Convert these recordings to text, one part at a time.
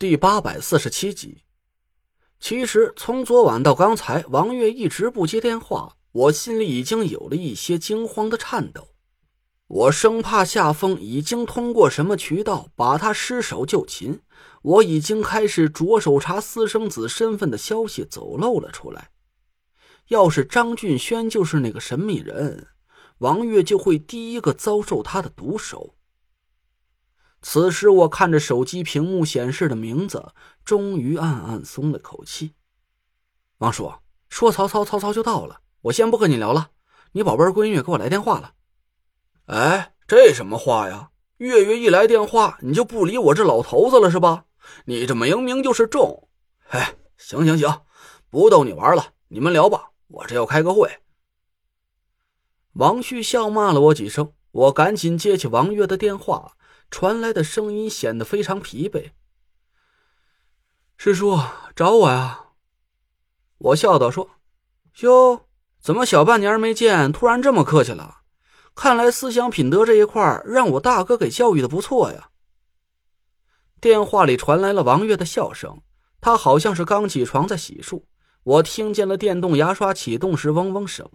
第八百四十七集。其实从昨晚到刚才，王月一直不接电话，我心里已经有了一些惊慌的颤抖。我生怕夏风已经通过什么渠道把他失手就擒，我已经开始着手查私生子身份的消息走漏了出来。要是张俊轩就是那个神秘人，王月就会第一个遭受他的毒手。此时，我看着手机屏幕显示的名字，终于暗暗松了口气。王叔说：“曹操，曹操就到了。”我先不和你聊了，你宝贝闺女给我来电话了。哎，这什么话呀？月月一来电话，你就不理我这老头子了是吧？你这明明就是重。哎，行行行，不逗你玩了，你们聊吧，我这要开个会。王旭笑骂了我几声，我赶紧接起王月的电话。传来的声音显得非常疲惫。师叔找我呀？我笑道：“说，哟，怎么小半年没见，突然这么客气了？看来思想品德这一块让我大哥给教育的不错呀。”电话里传来了王月的笑声，他好像是刚起床在洗漱。我听见了电动牙刷启动时嗡嗡声。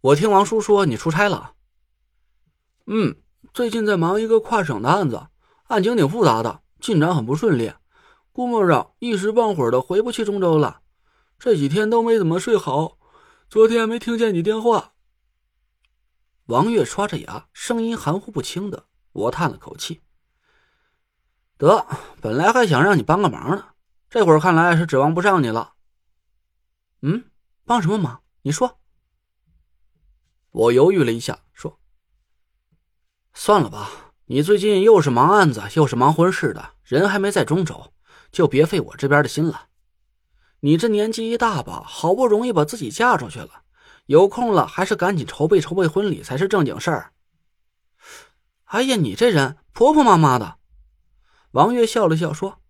我听王叔说你出差了。嗯。最近在忙一个跨省的案子，案情挺复杂的，进展很不顺利，估摸着一时半会儿的回不去中州了。这几天都没怎么睡好，昨天没听见你电话。王月刷着牙，声音含糊不清的。我叹了口气：“得，本来还想让你帮个忙呢，这会儿看来是指望不上你了。”嗯，帮什么忙？你说。我犹豫了一下，说。算了吧，你最近又是忙案子，又是忙婚事的，人还没在中州，就别费我这边的心了。你这年纪一大把，好不容易把自己嫁出去了，有空了还是赶紧筹备筹备婚礼才是正经事儿。哎呀，你这人婆婆妈妈的。王月笑了笑说：“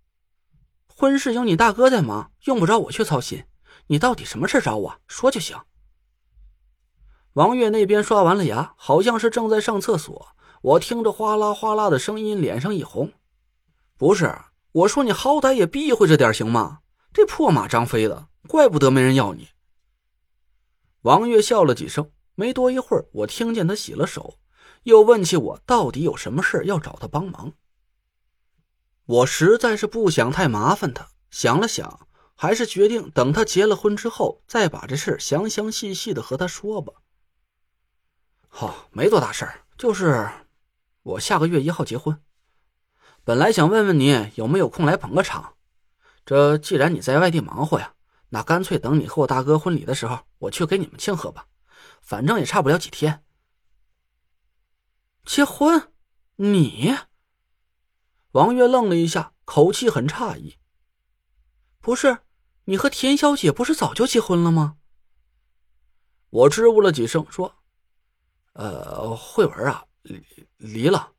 婚事有你大哥在忙，用不着我去操心。你到底什么事找我说就行。”王月那边刷完了牙，好像是正在上厕所。我听着哗啦哗啦的声音，脸上一红。不是，我说你好歹也避讳着点行吗？这破马张飞的，怪不得没人要你。王月笑了几声，没多一会儿，我听见他洗了手，又问起我到底有什么事要找他帮忙。我实在是不想太麻烦他，想了想，还是决定等他结了婚之后，再把这事详详细细的和他说吧。好，没多大事儿，就是。我下个月一号结婚，本来想问问你有没有空来捧个场。这既然你在外地忙活呀，那干脆等你和我大哥婚礼的时候，我去给你们庆贺吧。反正也差不了几天。结婚？你？王月愣了一下，口气很诧异。不是，你和田小姐不是早就结婚了吗？我支吾了几声，说：“呃，慧文啊。”离离了，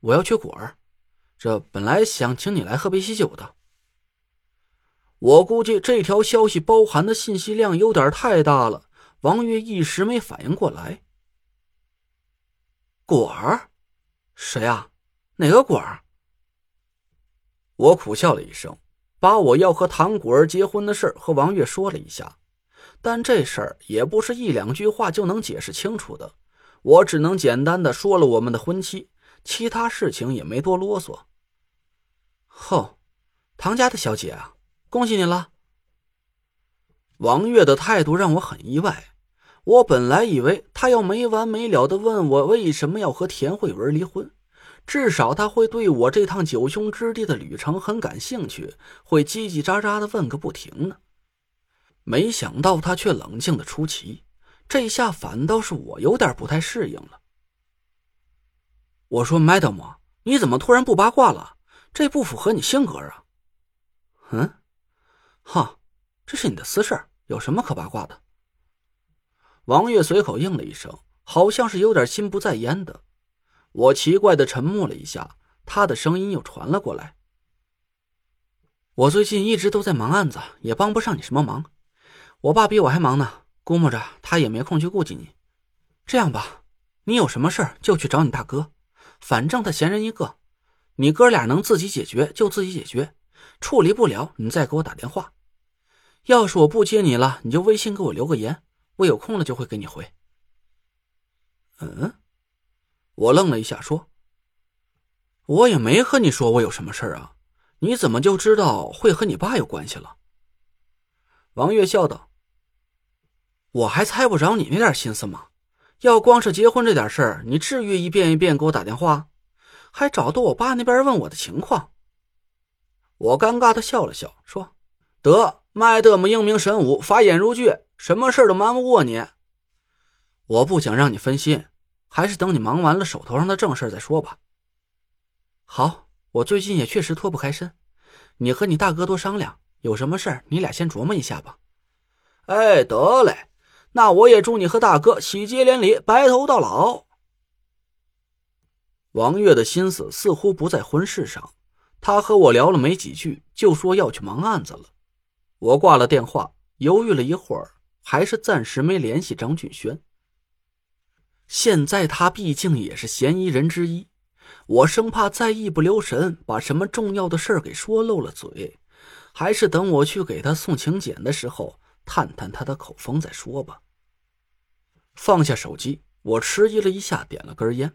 我要去果儿。这本来想请你来喝杯喜酒的。我估计这条消息包含的信息量有点太大了，王月一时没反应过来。果儿？谁啊？哪个果儿？我苦笑了一声，把我要和唐果儿结婚的事和王月说了一下，但这事儿也不是一两句话就能解释清楚的。我只能简单的说了我们的婚期，其他事情也没多啰嗦。吼，唐家的小姐啊，恭喜你了。王月的态度让我很意外，我本来以为他要没完没了的问我为什么要和田慧文离婚，至少他会对我这趟九兄之地的旅程很感兴趣，会叽叽喳喳的问个不停呢。没想到他却冷静的出奇。这一下反倒是我有点不太适应了。我说：“Madam，你怎么突然不八卦了？这不符合你性格啊。”嗯，哈，这是你的私事，有什么可八卦的？王月随口应了一声，好像是有点心不在焉的。我奇怪的沉默了一下，他的声音又传了过来：“我最近一直都在忙案子，也帮不上你什么忙。我爸比我还忙呢。”估摸着他也没空去顾及你，这样吧，你有什么事就去找你大哥，反正他闲人一个，你哥俩能自己解决就自己解决，处理不了你再给我打电话。要是我不接你了，你就微信给我留个言，我有空了就会给你回。嗯，我愣了一下，说：“我也没和你说我有什么事儿啊，你怎么就知道会和你爸有关系了？”王月笑道：“我还猜不着你那点心思吗？要光是结婚这点事儿，你至于一遍一遍给我打电话，还找到我爸那边问我的情况？”我尴尬的笑了笑，说：“得，麦德姆英明神武，法眼如炬，什么事都瞒不过你。”我不想让你分心，还是等你忙完了手头上的正事再说吧。好，我最近也确实脱不开身，你和你大哥多商量，有什么事儿你俩先琢磨一下吧。哎，得嘞，那我也祝你和大哥喜结连理，白头到老。王月的心思似乎不在婚事上，他和我聊了没几句，就说要去忙案子了。我挂了电话，犹豫了一会儿，还是暂时没联系张俊轩。现在他毕竟也是嫌疑人之一，我生怕再一不留神把什么重要的事儿给说漏了嘴，还是等我去给他送请柬的时候探探他的口风再说吧。放下手机，我迟疑了一下，点了根烟。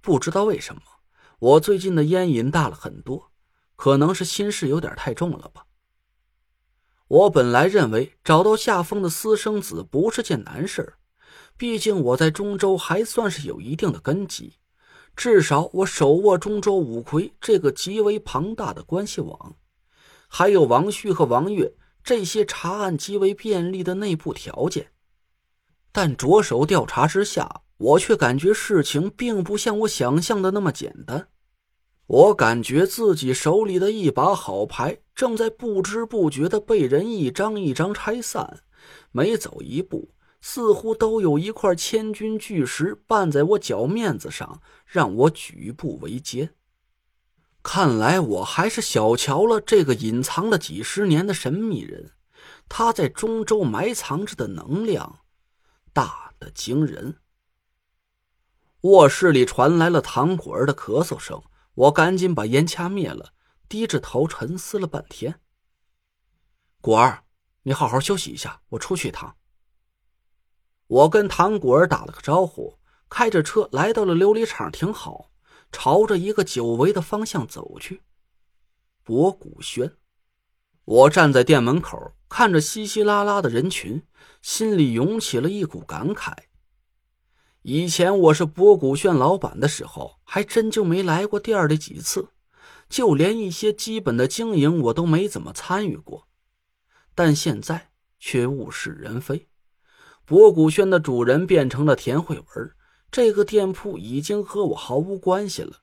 不知道为什么，我最近的烟瘾大了很多，可能是心事有点太重了吧。我本来认为找到夏风的私生子不是件难事儿。毕竟我在中州还算是有一定的根基，至少我手握中州五魁这个极为庞大的关系网，还有王旭和王月这些查案极为便利的内部条件。但着手调查之下，我却感觉事情并不像我想象的那么简单。我感觉自己手里的一把好牌正在不知不觉的被人一张一张拆散，每走一步。似乎都有一块千钧巨石绊在我脚面子上，让我举步维艰。看来我还是小瞧了这个隐藏了几十年的神秘人，他在中州埋藏着的能量，大的惊人。卧室里传来了唐果儿的咳嗽声，我赶紧把烟掐灭了，低着头沉思了半天。果儿，你好好休息一下，我出去一趟。我跟唐果儿打了个招呼，开着车来到了琉璃厂停好，朝着一个久违的方向走去。博古轩，我站在店门口，看着稀稀拉拉的人群，心里涌起了一股感慨。以前我是博古轩老板的时候，还真就没来过店里几次，就连一些基本的经营我都没怎么参与过。但现在却物是人非。博古轩的主人变成了田慧文，这个店铺已经和我毫无关系了。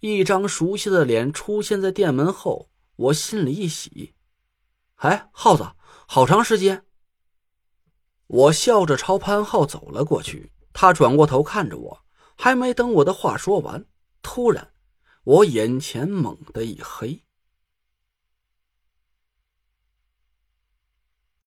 一张熟悉的脸出现在店门后，我心里一喜。哎，耗子，好长时间！我笑着朝潘浩走了过去，他转过头看着我，还没等我的话说完，突然，我眼前猛地一黑。